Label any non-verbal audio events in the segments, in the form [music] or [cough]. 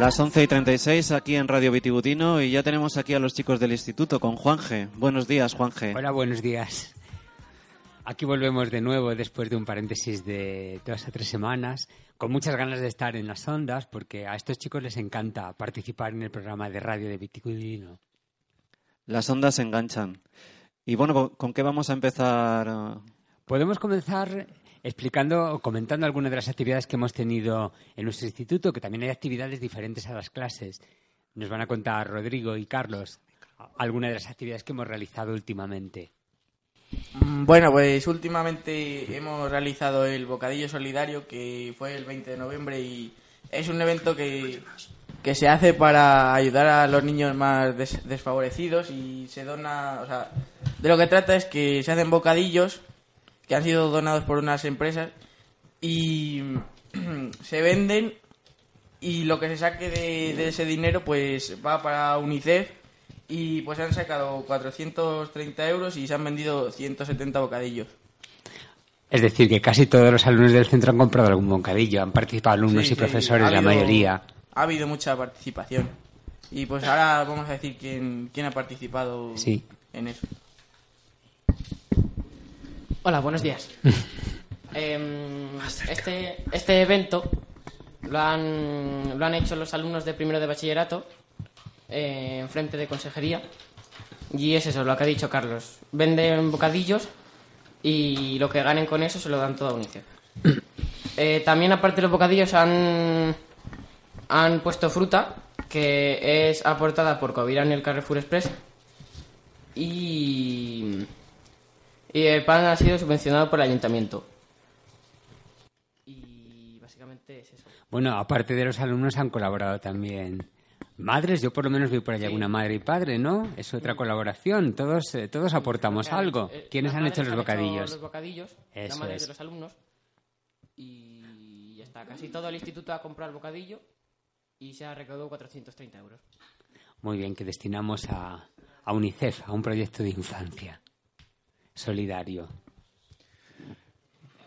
Las 11 y 36 aquí en Radio Vitibutino y ya tenemos aquí a los chicos del instituto con Juanje. Buenos días, Juanje. Hola, buenos días. Aquí volvemos de nuevo después de un paréntesis de dos a tres semanas, con muchas ganas de estar en las ondas, porque a estos chicos les encanta participar en el programa de radio de Viticudino. Las ondas se enganchan. Y bueno, ¿con- ¿con qué vamos a empezar? Podemos comenzar explicando o comentando algunas de las actividades que hemos tenido en nuestro instituto, que también hay actividades diferentes a las clases. Nos van a contar Rodrigo y Carlos algunas de las actividades que hemos realizado últimamente. Mm, Bueno, pues últimamente hemos realizado el Bocadillo Solidario, que fue el 20 de noviembre, y es un evento que, que se hace para ayudar a los niños más des- desfavorecidos y se dona, o sea, de lo que trata es que se hacen bocadillos que han sido donados por unas empresas y [clears throat] se venden y lo que se saque de, de ese dinero pues va para UNICEF y pues han sacado 430 euros y se han vendido 170 bocadillos. Es decir, que casi todos los alumnos del centro han comprado algún bocadillo, han participado alumnos Sí, y sí, profesores, ha la habido- mayoría. Ha habido mucha participación. Y pues ahora vamos a decir quién, quién ha participado Sí. en eso. Hola, buenos días. [laughs] Em, este, este evento lo han, lo han hecho los alumnos de primero de bachillerato eh, en frente de consejería. Y es eso, lo que ha dicho Carlos. Venden bocadillos y lo que ganen con eso se lo dan todo a UNICEF. [coughs] Eh, también, aparte de los bocadillos, han, han puesto fruta que es aportada por Covirán y el Carrefour Express. Y, y el pan ha sido subvencionado por el ayuntamiento. Y básicamente es eso. Bueno, aparte de los alumnos han colaborado también madres. Yo por lo menos vi por allí alguna madre y padre, ¿no? Es otra colaboración. Todos, eh, todos aportamos algo. Eh, ¿Quiénes han hecho los bocadillos? los bocadillos, Eso las madres es. de los alumnos. Y ya está. Casi todo el instituto ha comprado el bocadillo y se ha recaudado 430 euros. Muy bien, que destinamos a, a UNICEF, a un proyecto de infancia solidario.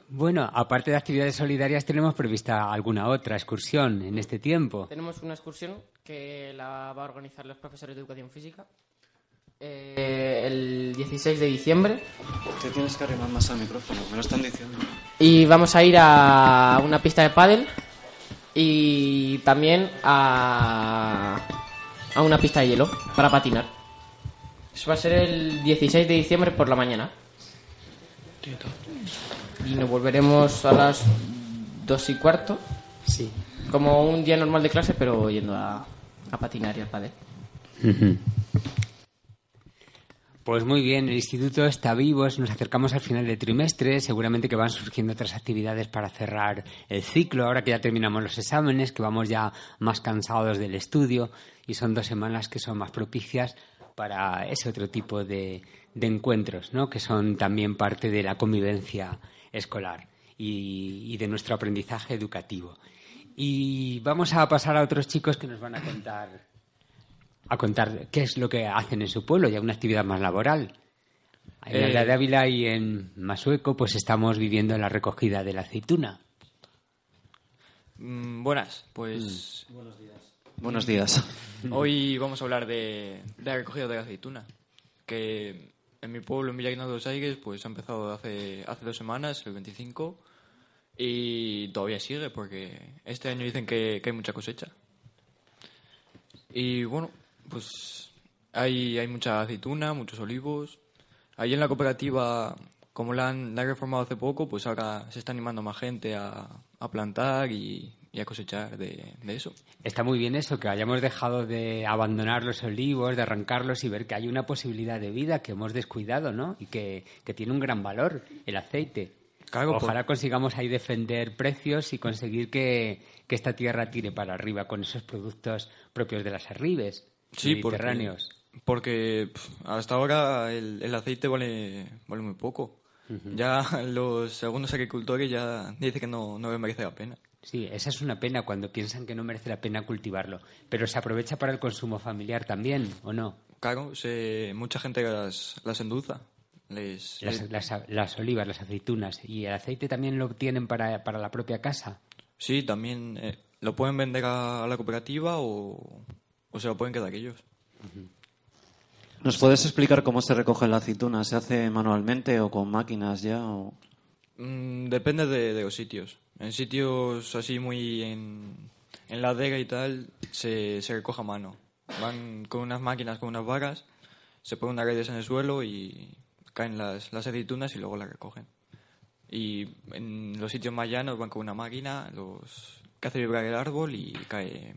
Bueno, aparte de actividades solidarias, tenemos prevista alguna otra excursión en este tiempo. Tenemos una excursión que la va a organizar los profesores de educación física eh, el 16 de diciembre. Te tienes que arrimar más al micrófono, me lo están diciendo. Y vamos a ir a una pista de pádel y también a, a una pista de hielo para patinar. Eso va a ser el 16 de diciembre por la mañana. Y nos volveremos a las dos y cuarto. Sí. Como un día normal de clase, pero yendo a, a patinar y al. Ujú. Pues muy bien, el instituto está vivo, nos acercamos al final del trimestre, seguramente que van surgiendo otras actividades para cerrar el ciclo, ahora que ya terminamos los exámenes, que vamos ya más cansados del estudio y son dos semanas que son más propicias para ese otro tipo de, de encuentros, ¿no? que son también parte de la convivencia escolar y, y de nuestro aprendizaje educativo. Y vamos a pasar a otros chicos que nos van a contar a contar qué es lo que hacen en su pueblo, ya una actividad más laboral. En Eh, Alda de Ávila y en Masueco, pues estamos viviendo la recogida de la aceituna. Mm, buenas, pues Buenos días. hoy vamos a hablar de, de la recogida de la aceituna, que en mi pueblo, en Villaguina de los Aires, pues ha empezado hace, hace dos semanas, el 25, y todavía sigue porque este año dicen que, que hay mucha cosecha. Y bueno, pues hay, hay mucha aceituna, muchos olivos. Ahí en la cooperativa, como la han, la han reformado hace poco, pues ahora se está animando más gente a, a plantar y, y a cosechar de, de eso. Está muy bien eso, que hayamos dejado de abandonar los olivos, de arrancarlos y ver que hay una posibilidad de vida que hemos descuidado, ¿no? Y que, que tiene un gran valor, el aceite. Claro, Ojalá consigamos ahí defender precios y conseguir que, que esta tierra tire para arriba con esos productos propios de las arribes Sí, porque, mediterráneos. porque pf, hasta ahora el, el aceite vale, vale muy poco. Ya [laughs] los segundos agricultores ya dicen que no, no les merece la pena. Sí, esa es una pena cuando piensan que no merece la pena cultivarlo. Pero se aprovecha para el consumo familiar también, ¿o no? Claro, se, mucha gente las, las endulza. Les, Las, les- las- las olivas, las aceitunas. ¿Y el aceite también lo obtienen para, para la propia casa? sí, también eh, lo pueden vender a, a la cooperativa o, o se lo pueden quedar ellos. ¿Nos puedes explicar cómo se recoge la aceituna? ¿Se hace manualmente o con máquinas ya? O... Mm, depende de, de los sitios. En sitios así muy en, en ladera y tal, se, se recoge a mano. Van con unas máquinas, con unas varas, se ponen unas redes en el suelo y caen las, las aceitunas y luego las recogen. Y en los sitios más llanos van con una máquina, los que hace vibrar el árbol y cae,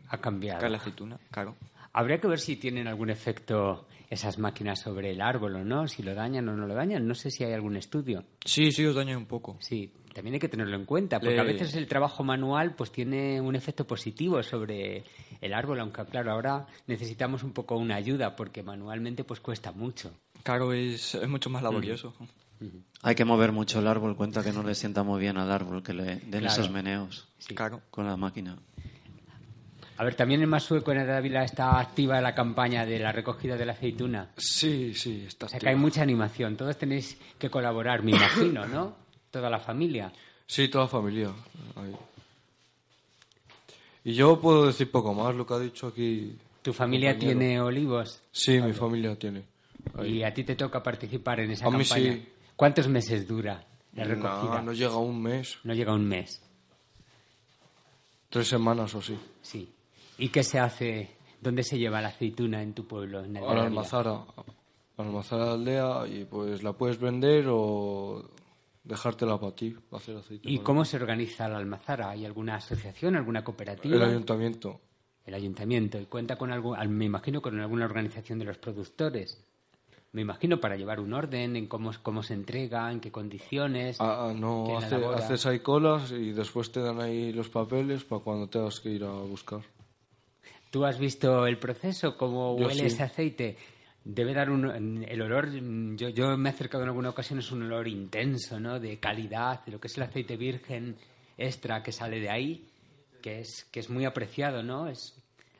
cae la aceituna, claro. Habría que ver si tienen algún efecto esas máquinas sobre el árbol o no, si lo dañan o no lo dañan. No sé si hay algún estudio. Sí, sí, os daña un poco. Sí, también hay que tenerlo en cuenta, porque Le- a veces el trabajo manual pues tiene un efecto positivo sobre el árbol, aunque claro, ahora necesitamos un poco una ayuda, porque manualmente pues cuesta mucho. Claro, es, es mucho más laborioso. Hay que mover mucho el árbol, cuenta que no le sienta muy bien al árbol que le den Claro. esos meneos Sí. Claro. con la máquina. A ver, también en Masueco, en Ávila, está activa la campaña de la recogida de la aceituna. Sí, sí, está O sea que activa. hay mucha animación. Todos tenéis que colaborar, me imagino, ¿no? Toda la familia. Sí, toda la familia. ahí. Y yo puedo decir poco más, lo que ha dicho aquí. ¿Tu familia compañero. tiene olivos? Sí, mi familia tiene. Y a ti te toca participar en esa A mí campaña. sí. ¿Cuántos meses dura la recogida? No, no llega a un mes, No llega a un mes. tres semanas o sí. Sí. ¿Y qué se hace? ¿Dónde se lleva la aceituna en tu pueblo? En A la almazara, a la almazara de aldea y pues la puedes vender o dejártela para ti, para hacer aceite. ¿Y cómo se organiza la almazara? ¿Hay alguna asociación, alguna cooperativa? El ayuntamiento. El ayuntamiento. ¿Y cuenta con algún, al- me imagino, con alguna organización de los productores? Me imagino para llevar un orden en cómo, cómo se entrega, en qué condiciones. Ah, ah, no, hace- haces ahí colas y después te dan ahí los papeles para cuando tengas que ir a buscar. ¿Tú has visto el proceso? ¿Cómo huele sí. ese aceite? Debe dar un... El olor, mm, yo, yo me he acercado en alguna ocasión, es un olor intenso, ¿no? De calidad, de lo que es el aceite virgen extra que sale de ahí, que es, que es muy apreciado, ¿no? Es,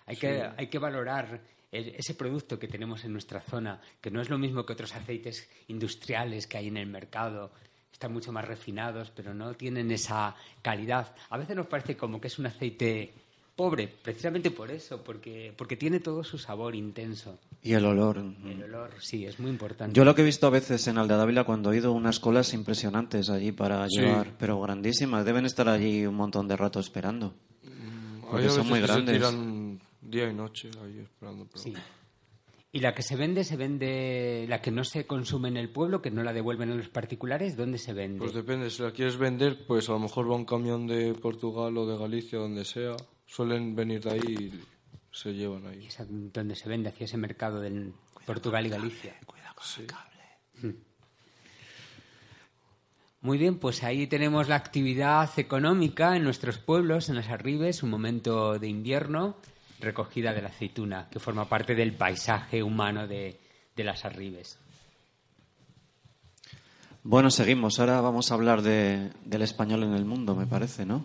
hay, que, hay que valorar el- ese producto que tenemos en nuestra zona, que no es lo mismo que otros aceites industriales que hay en el mercado. Están mucho más refinados, pero no tienen esa calidad. A veces nos parece como que es un aceite pobre, precisamente por eso, porque, porque tiene todo su sabor intenso. Y el olor. El olor, sí, es muy importante. Yo lo que he visto a veces en Alde Dávila cuando he ido unas colas impresionantes allí para Sí. llevar, pero grandísimas. Deben estar allí un montón de rato esperando. Porque Hay a son muy grandes. Se tiran día y noche ahí esperando. pero- Sí. Y la que se vende, se vende, la que no se consume en el pueblo, que no la devuelven a los particulares, ¿dónde se vende? Pues depende, si la quieres vender, pues a lo mejor va un camión de Portugal o de Galicia, donde sea. Suelen venir de ahí y se llevan ahí. Donde se vende hacia ese mercado de Portugal y Galicia. Muy bien, pues ahí tenemos la actividad económica en nuestros pueblos, en las Arribes, un momento de invierno, recogida de la aceituna, que forma parte del paisaje humano de, de las Arribes. Bueno, seguimos. Ahora vamos a hablar de, del español en el mundo, me parece, ¿no?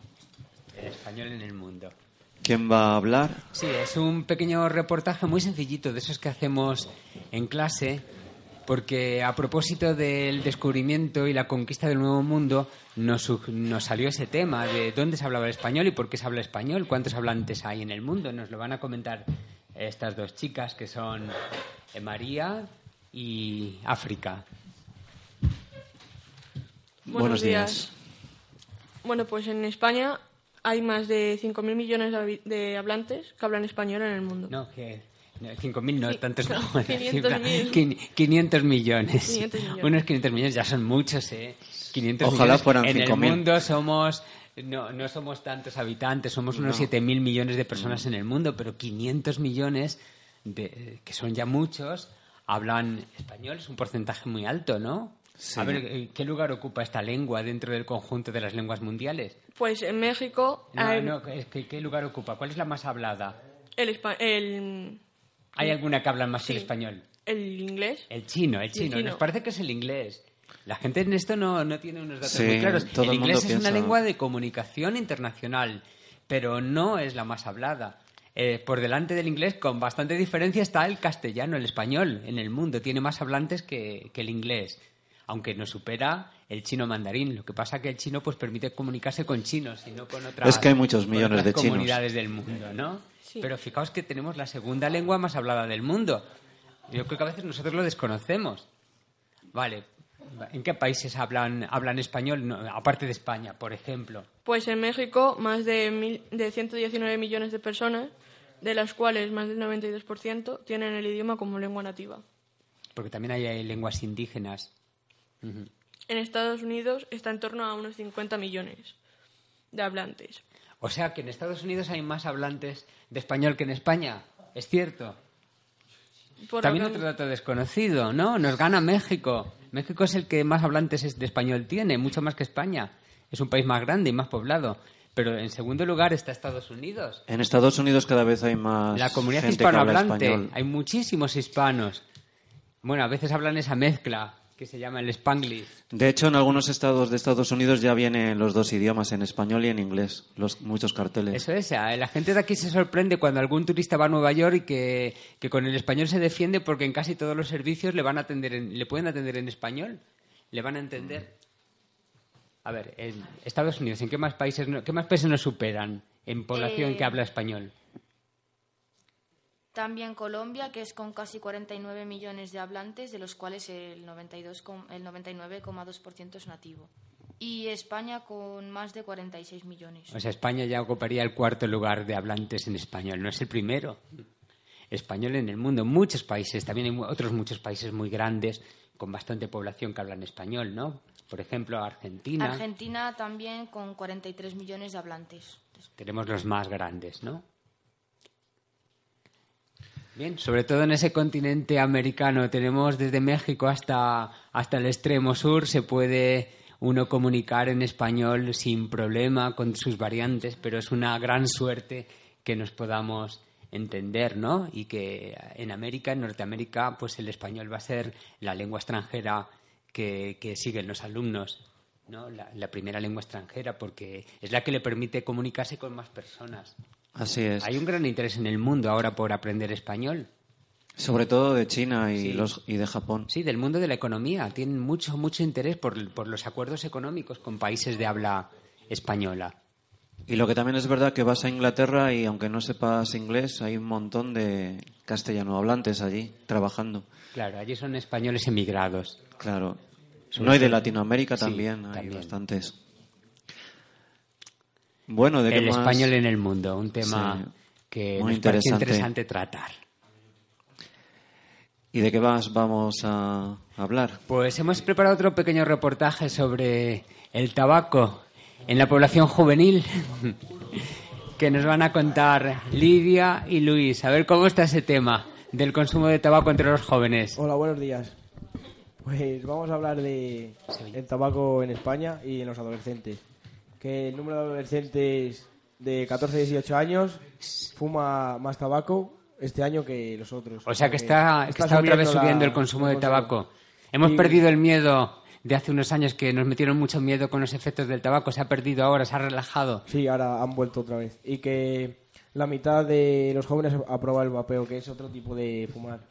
El español en el mundo. ¿Quién va a hablar? Sí, es un pequeño reportaje muy sencillito de esos que hacemos en clase, porque a propósito del descubrimiento y la conquista del Nuevo Mundo nos, nos salió ese tema de dónde se hablaba el español y por qué se habla español, cuántos hablantes hay en el mundo. Nos lo van a comentar estas dos chicas que son eh, María y África. Buenos días. Bueno, pues en España hay más de 5.000 millones de, hablantes que hablan español en el mundo. No, que... no, 5.000 no, tantos no, no. [laughs] la 500.000. cifra, quin- 500 millones. 500 millones. Unos 500 millones ya son muchos, ¿eh? 500 Ojalá millones. fueran En el 5.000. mundo somos... No, no somos tantos habitantes, somos unos No. 7.000 millones de personas en el mundo, pero 500 millones, de, que son ya muchos, hablan español. Es un porcentaje muy alto, ¿no? Sí. A ver, eh, ¿qué lugar ocupa esta lengua dentro del conjunto de las lenguas mundiales? Pues en México No, hay no, es que, ¿qué lugar ocupa? ¿Cuál es la más hablada? el, espa- el, ¿Hay alguna que hablan más que el Sí. español? el inglés. El chino, el El chino. Nos parece que es el inglés. La gente en esto no, no tiene unos datos Sí, muy claros. todo el el inglés mundo es una lengua de comunicación internacional, pero no es la más hablada. Eh, por delante del inglés, con bastante diferencia, está el castellano, el español en el mundo. Tiene más hablantes que, que el inglés, aunque nos supera el chino mandarín. Lo que pasa que el chino pues permite comunicarse con chinos y no con otras, Es que hay muchos millones otras de chinos. comunidades del mundo, ¿no? Sí. Pero fijaos que tenemos la segunda lengua más hablada del mundo. Yo creo que a veces nosotros lo desconocemos. Vale, ¿en qué países hablan, hablan español? No, aparte de España, por ejemplo. Pues en México más de, mil, de 119 millones de personas, de las cuales más del 92% tienen el idioma como lengua nativa. Porque también hay, hay lenguas indígenas. En Estados Unidos está en torno a unos 50 millones de hablantes. O sea que en Estados Unidos hay más hablantes de español que en España. Es cierto. Por También acá- otro dato desconocido, ¿no? Nos gana México. México es el que más hablantes es- de español tiene, mucho más que España. Es un país más grande y más poblado. Pero en segundo lugar está Estados Unidos. En Estados Unidos cada vez hay más La comunidad gente que habla hispanohablante. español. Hay muchísimos hispanos. Bueno, a veces hablan esa mezcla que se llama el spanglish. De hecho, en algunos estados de Estados Unidos ya vienen los dos idiomas, en español y en inglés, los muchos carteles. Eso es, la gente de aquí se sorprende cuando algún turista va a Nueva York y que, que con el español se defiende porque en casi todos los servicios le van a atender en- le pueden atender en español, le van a entender. A ver, en Estados Unidos, ¿en qué más países, no- qué más países nos superan en población Eh, que habla español? También Colombia, que es con casi 49 millones de hablantes, de los cuales el 92 com- el 99,2% es nativo. Y España con más de 46 millones. O sea, España ya ocuparía el cuarto lugar de hablantes en español, no es el primero. Español en el mundo, muchos países, también hay otros muchos países muy grandes con bastante población que hablan español, ¿no? Por ejemplo, Argentina. Argentina también con 43 millones de hablantes. Tenemos los más grandes, ¿no? Sobre todo en ese continente americano, tenemos desde México hasta, hasta el extremo sur, se puede uno comunicar en español sin problema con sus variantes, pero es una gran suerte que nos podamos entender, ¿no? Y que en América, en Norteamérica, pues el español va a ser la lengua extranjera que, que siguen los alumnos, ¿no? La primera lengua extranjera, porque es la que le permite comunicarse con más personas. Así es. Hay un gran interés en el mundo ahora por aprender español. Sobre todo de China y, Sí. los, y de Japón. Sí, del mundo de la economía. Tienen mucho, mucho interés por, por los acuerdos económicos con países de habla española. Y lo que también es verdad que vas a Inglaterra y aunque no sepas inglés, hay un montón de castellano hablantes allí trabajando. Claro, allí son españoles emigrados. Claro. No, y de Latinoamérica Sí, también hay también. bastantes. Bueno, ¿de qué El más? español en el mundo, un tema Sí, que muy nos parece interesante. interesante tratar. ¿Y de qué más vamos a hablar? Pues hemos preparado otro pequeño reportaje sobre el tabaco en la población juvenil [laughs] que nos van a contar Lidia y Luis. A ver cómo está ese tema del consumo de tabaco entre los jóvenes. Hola, buenos días. Pues vamos a hablar de el tabaco en España y en los adolescentes. Que el número de adolescentes de 14 a 18 años fuma más tabaco este año que los otros. O sea que está, está otra vez la- subiendo el consumo de tabaco. Hemos Y- perdido el miedo de hace unos años que nos metieron mucho miedo con los efectos del tabaco. Se ha perdido ahora, se ha relajado. Sí, ahora han vuelto otra vez. Y que la mitad de los jóvenes aprueba el vapeo, que es otro tipo de fumar.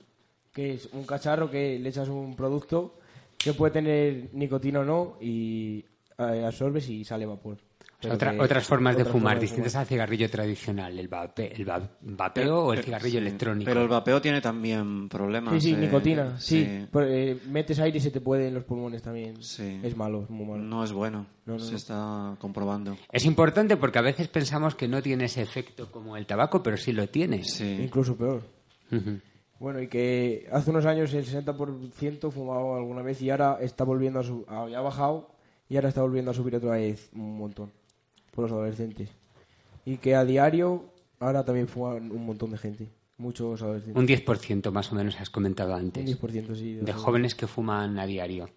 Que es un cacharro que le echas un producto que puede tener nicotina o no y absorbes y sale vapor. Pero Otra- que- otras formas de otras fumar, formas de distintas al cigarrillo tradicional, el, vape- el va- vapeo o el cigarrillo sí, electrónico. Pero el vapeo tiene también problemas. Sí, sí, eh, nicotina, sí. sí. Pero, eh, metes aire y se te puede en los pulmones también. Sí. Es malo, es muy malo. No es bueno. No, no, Se no. está comprobando. Es importante porque a veces pensamos que no tiene ese efecto como el tabaco, pero sí lo tiene. Sí. Incluso peor. Bueno, y que hace unos años el 60% fumaba alguna vez y ahora está volviendo a subir, había bajado y ahora está volviendo a subir otra vez un montón por los adolescentes. Y que a diario ahora también fuman un montón de gente, muchos adolescentes. Un 10% más o menos has comentado Un antes. 10%, sí. De jóvenes que fuman a diario.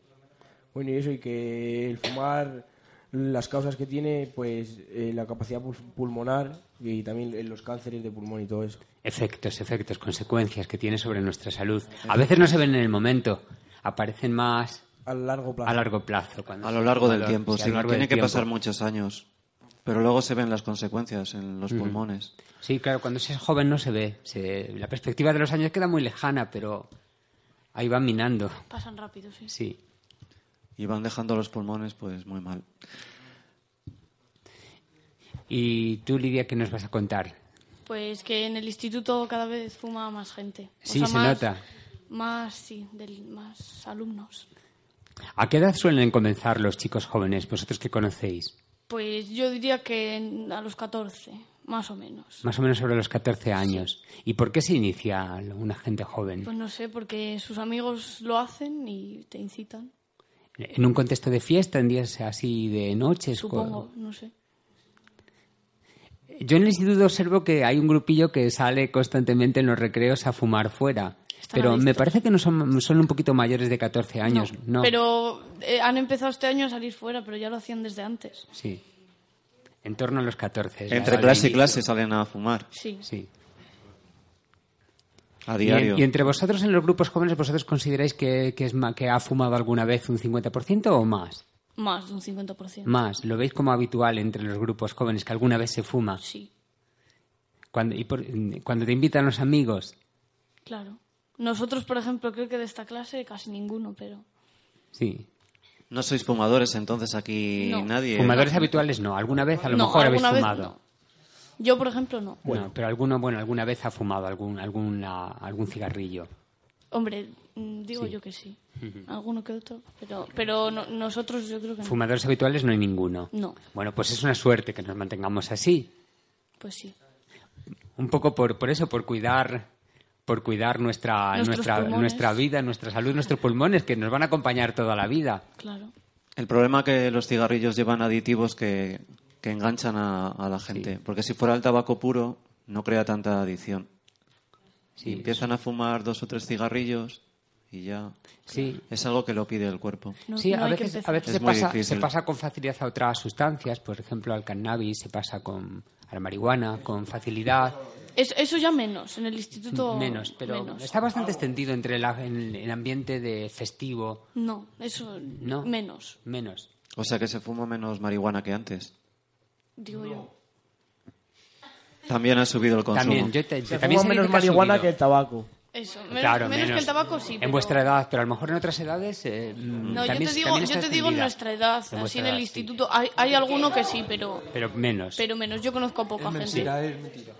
Bueno, y eso, y que el fumar, las causas que tiene, pues eh, la capacidad pul- pulmonar y también eh, los cánceres de pulmón y todo eso. Efectos, efectos, consecuencias que tiene sobre nuestra salud. A veces no se ven en el momento, aparecen más A largo plazo. a largo plazo. cuando A lo largo del tiempo, sí, largo Tiene del que tiempo. pasar muchos años. Pero luego se ven las consecuencias en los pulmones. Sí, claro, cuando se es joven no se ve. Se- la perspectiva de los años queda muy lejana, pero ahí van minando. Pasan rápido, sí. Sí. Y van dejando los pulmones, pues muy mal. ¿Y tú, Lidia, qué nos vas a contar? Pues que en el instituto cada vez fuma más gente. O Sí, sea, se más- nota. Más, sí, del, más alumnos. ¿A qué edad suelen comenzar los chicos jóvenes, vosotros que conocéis? Pues yo diría que a los 14, más o menos. Más o menos sobre los 14 años. ¿Y por qué se inicia una gente joven? Pues no sé, porque sus amigos lo hacen y te incitan. ¿En un contexto de fiesta, en días así de noches? Supongo, no sé. Yo en el instituto observo que hay un grupillo que sale constantemente en los recreos a fumar fuera. Están Pero me parece que no son, son un poquito mayores de 14 años. No. Pero eh, han empezado este año a salir fuera, pero ya lo hacían desde antes. Sí. En torno a los 14. ya Entre clase y clase salen a fumar. Sí. Sí. A Y, diario. y entre vosotros en los grupos jóvenes, ¿vosotros consideráis que, que es ma- que ha fumado alguna vez un 50% o más? Más de un 50%. Más. ¿Lo veis como habitual entre los grupos jóvenes que alguna vez se fuma? Sí, Cuando, y por- cuando te invitan los amigos, claro. Nosotros, por ejemplo, creo que de esta clase casi ninguno, pero... sí. No sois fumadores, entonces aquí No. nadie. Fumadores habituales no. Alguna vez a lo No, mejor habéis vez fumado. no. Yo, por ejemplo, no. No, pero alguno, bueno, alguna vez ha fumado algún, alguna, algún cigarrillo. Hombre, mm, digo Sí. yo que sí. Alguno que otro. Pero, pero no- nosotros yo creo que no. Fumadores habituales no hay ninguno. No. Bueno, pues es una suerte que nos mantengamos así. Pues sí. Un poco por, por eso, por cuidar, por cuidar nuestra, Nuestros nuestra, pulmones. nuestra vida, nuestra salud, nuestros pulmones, que nos van a acompañar toda la vida. Claro. El problema es que los cigarrillos llevan aditivos que, que enganchan a, a la gente. Porque si fuera el tabaco puro, no crea tanta adicción. Sí, Y empiezan a fumar dos o tres cigarrillos y ya. Sí. Es algo que lo pide el cuerpo. No- sí, no a veces, a veces Es se, pasa, difícil. se pasa con facilidad a otras sustancias, por ejemplo al cannabis, se pasa con a la marihuana, con facilidad. Es- eso ya menos. En el instituto. Menos, pero menos. está bastante extendido entre la- en el ambiente de festivo. No, eso. No. Menos, Menos. O sea que se fuma menos marihuana que antes. digo yo. También ha subido el consumo. También, yo te- Se también fuma menos que marihuana subido. que el tabaco. Eso. Menos, Claro, menos que el tabaco sí. En pero- vuestra edad, pero a lo mejor en otras edades. eh, No, yo también- te digo, yo te digo en nuestra edad. En así en el edad, sí. instituto. Hay, hay alguno que sí, pero. Pero menos. Pero menos. Yo conozco a poca gente. es mentira.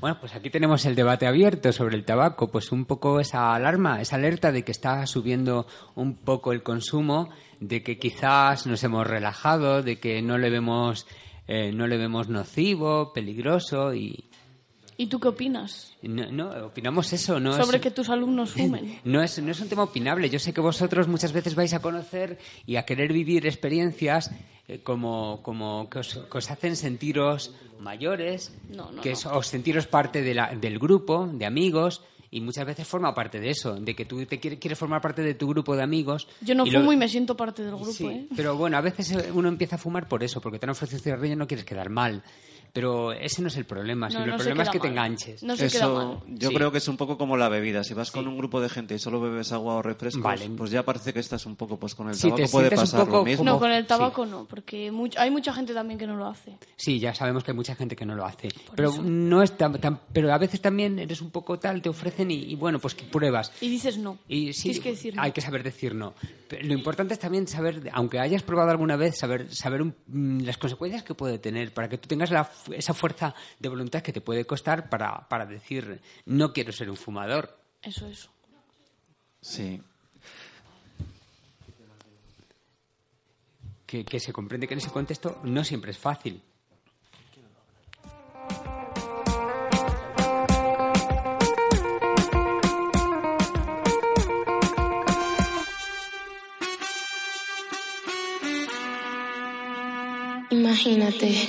Bueno, pues aquí tenemos el debate abierto sobre el tabaco, pues un poco esa alarma, esa alerta de que está subiendo un poco el consumo, de que quizás nos hemos relajado, de que no le vemos, eh, no le vemos nocivo, peligroso y ¿Y tú qué opinas? no, no, opinamos eso, no Sobre es, que tus alumnos fumen. [laughs] no es no es un tema opinable. Yo sé que vosotros muchas veces vais a conocer y a querer vivir experiencias eh, como, como que os, que os hacen sentiros mayores, No, no, que os sentiros parte de la- del grupo, de amigos, y muchas veces forma parte de eso, de que tú te quieres, quieres formar parte de tu grupo de amigos. Yo no y lo- fumo y me siento parte del grupo, Sí, ¿eh? pero bueno, a veces eh, uno empieza a fumar por eso, porque te han ofrecido cigarrillo y no quieres quedar mal. Pero ese no es el problema, sino No, el no problema es que te enganches. No se queda Eso, mal. yo Sí. creo que es un poco como la bebida. Si vas con un grupo de gente y solo bebes agua o refrescos, Vale. pues ya parece que estás un poco, pues con el Sí, tabaco puede pasar poco lo mismo. No, con el tabaco no, porque much- hay mucha gente también que no lo hace. Sí, ya sabemos que hay mucha gente que no lo hace. Pero no es tan, tan- pero a veces también eres un poco tal, te ofrecen y, y bueno, pues que pruebas. Y dices no. Y sí, Tienes que decir no. hay que saber decir no. Pero lo importante es también saber, aunque hayas probado alguna vez, saber, saber un- mm, las consecuencias que puede tener, para que tú tengas la esa fuerza de voluntad que te puede costar para, para decir no quiero ser un fumador. Eso, eso. Sí. Que, que se comprende que en ese contexto no siempre es fácil. Imagínate,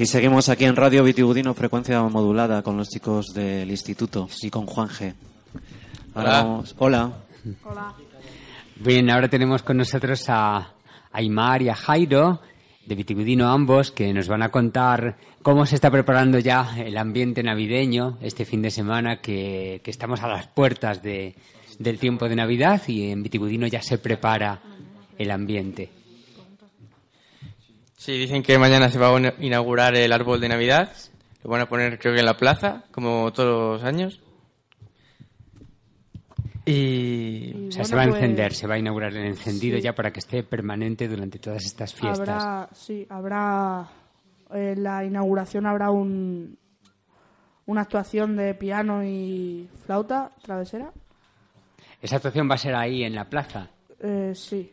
Y seguimos aquí en Radio Vitibudino, frecuencia modulada, con los chicos del instituto y con Juan G. Ahora Hola. vamos- Hola. Hola. Bien, ahora tenemos con nosotros a Aymar y a Jairo, de Vitigudino ambos, que nos van a contar cómo se está preparando ya el ambiente navideño este fin de semana, que, que estamos a las puertas de- del tiempo de Navidad y en Vitigudino ya se prepara el ambiente. Sí, dicen que mañana se va a inaugurar el árbol de Navidad. Lo van a poner creo que en la plaza, como todos los años. Y... O sea, se va a encender, se va a inaugurar el encendido Sí. ya para que esté permanente durante todas estas fiestas. Habrá, sí, habrá. En la inauguración habrá un, una actuación de piano y flauta travesera. Esa actuación va a ser ahí en la plaza. Eh, sí.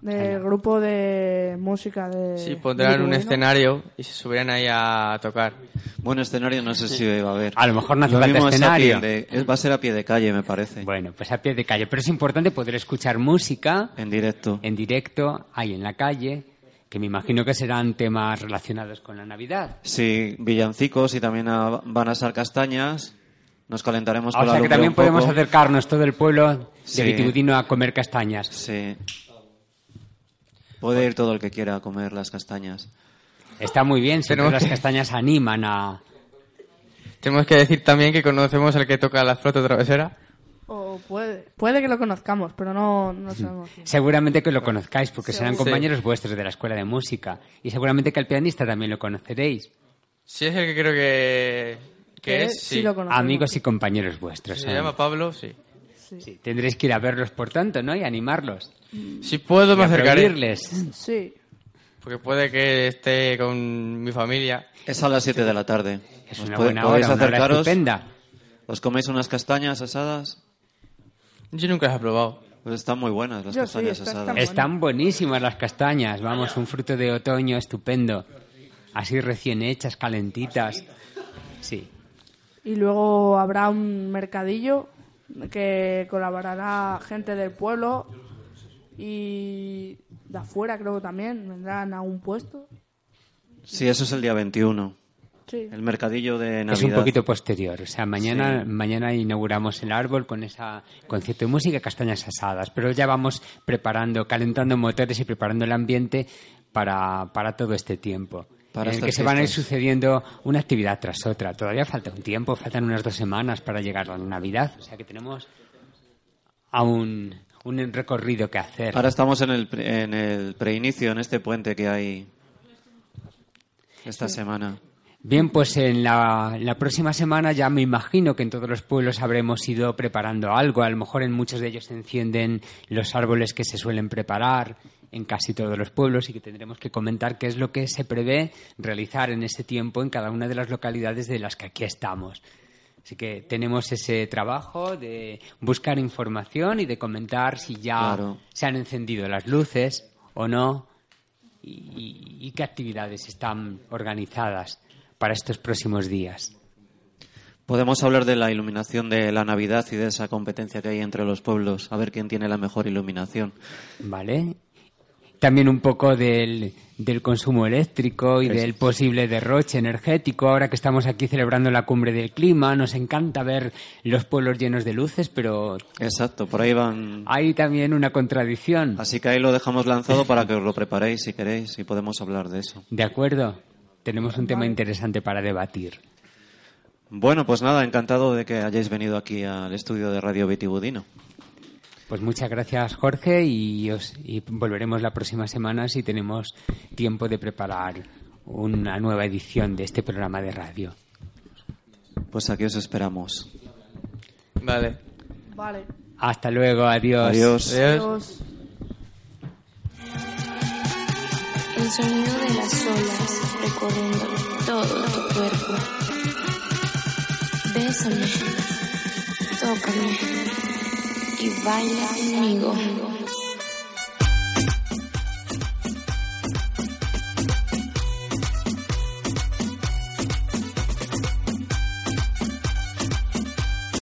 Del grupo de música de. Sí, pondrán un escenario y se subirán ahí a tocar. Buen escenario, no sé si va a haber. A lo mejor no hace Lo falta mismo es a escenario. de- va a ser a pie de calle, me parece. Bueno, pues a pie de calle. Pero es importante poder escuchar música En directo. en directo, ahí en la calle, que me imagino que serán temas relacionados con la Navidad. Sí, villancicos y también a- van a ser castañas. Nos calentaremos O con la sea que lumbre también un podemos poco. acercarnos todo el pueblo de Sí. Vitigudino a comer castañas. Sí. Puede ir todo el que quiera a comer las castañas. Está muy bien, siempre Tenemos las que- castañas animan a... Tenemos que decir también que conocemos al que toca la flauta travesera. O puede, puede que lo conozcamos, pero no, no sabemos. quién. Seguramente que lo conozcáis porque serán compañeros vuestros de la escuela de música. Y seguramente que al pianista también lo conoceréis. Si es el que creo que, que es, sí sí. lo conocemos. Amigos y compañeros vuestros. Se son. llama Pablo, sí. Sí, tendréis que ir a verlos, por tanto, ¿no? Y animarlos. Si puedo, me Y acercaré. Sí. Porque puede que esté con mi familia. Es a las 7 de la tarde. Es una buena podéis hora, una hora acercaros. estupenda. ¿Os coméis unas castañas asadas? Yo nunca las he probado. Pues están muy buenas las Yo sí, castañas asadas. Están buenísimas las castañas, vamos, un fruto de otoño estupendo. Así recién hechas, calentitas. Sí. Y luego habrá un mercadillo que colaborará gente del pueblo y de afuera creo que también vendrán a un puesto. Sí, eso es el día 21. Sí. El mercadillo de Navidad. Es un poquito posterior. O sea, mañana, mañana inauguramos el árbol con esa concierto de música y castañas asadas. Pero ya vamos preparando, calentando motores y preparando el ambiente para, para todo este tiempo. Para en el que se van a ir sucediendo una actividad tras otra. Todavía falta un tiempo, faltan unas dos semanas para llegar a la Navidad. O sea que tenemos aún un recorrido que hacer. Ahora estamos en el, pre- en el preinicio, en este puente que hay esta semana. Bien, pues en la, la próxima semana ya me imagino que en todos los pueblos habremos ido preparando algo. A lo mejor en muchos de ellos se encienden los árboles que se suelen preparar en casi todos los pueblos y que tendremos que comentar qué es lo que se prevé realizar en ese tiempo en cada una de las localidades de las que aquí estamos. Así que tenemos ese trabajo de buscar información y de comentar si ya Claro. se han encendido las luces o no y, y qué actividades están organizadas para estos próximos días. Podemos hablar de la iluminación de la Navidad y de esa competencia que hay entre los pueblos, a ver quién tiene la mejor iluminación. ¿Vale? También un poco del, del consumo eléctrico y Es- del posible derroche energético. Ahora que estamos aquí celebrando la cumbre del clima, nos encanta ver los pueblos llenos de luces, pero Exacto, por ahí van. hay también una contradicción. Así que ahí lo dejamos lanzado para que os lo preparéis si queréis y podemos hablar de eso. ¿De acuerdo? Tenemos un tema interesante para debatir. Bueno, pues nada, encantado de que hayáis venido aquí al estudio de Radio Betibudino. Pues muchas gracias, Jorge, y, os, y volveremos la próxima semana si tenemos tiempo de preparar una nueva edición de este programa de radio. Pues aquí os esperamos. Vale. Vale. Hasta luego, adiós. Adiós. Adiós. El sonido de las olas recorriendo todo tu cuerpo. Bésame, tócame y baila conmigo.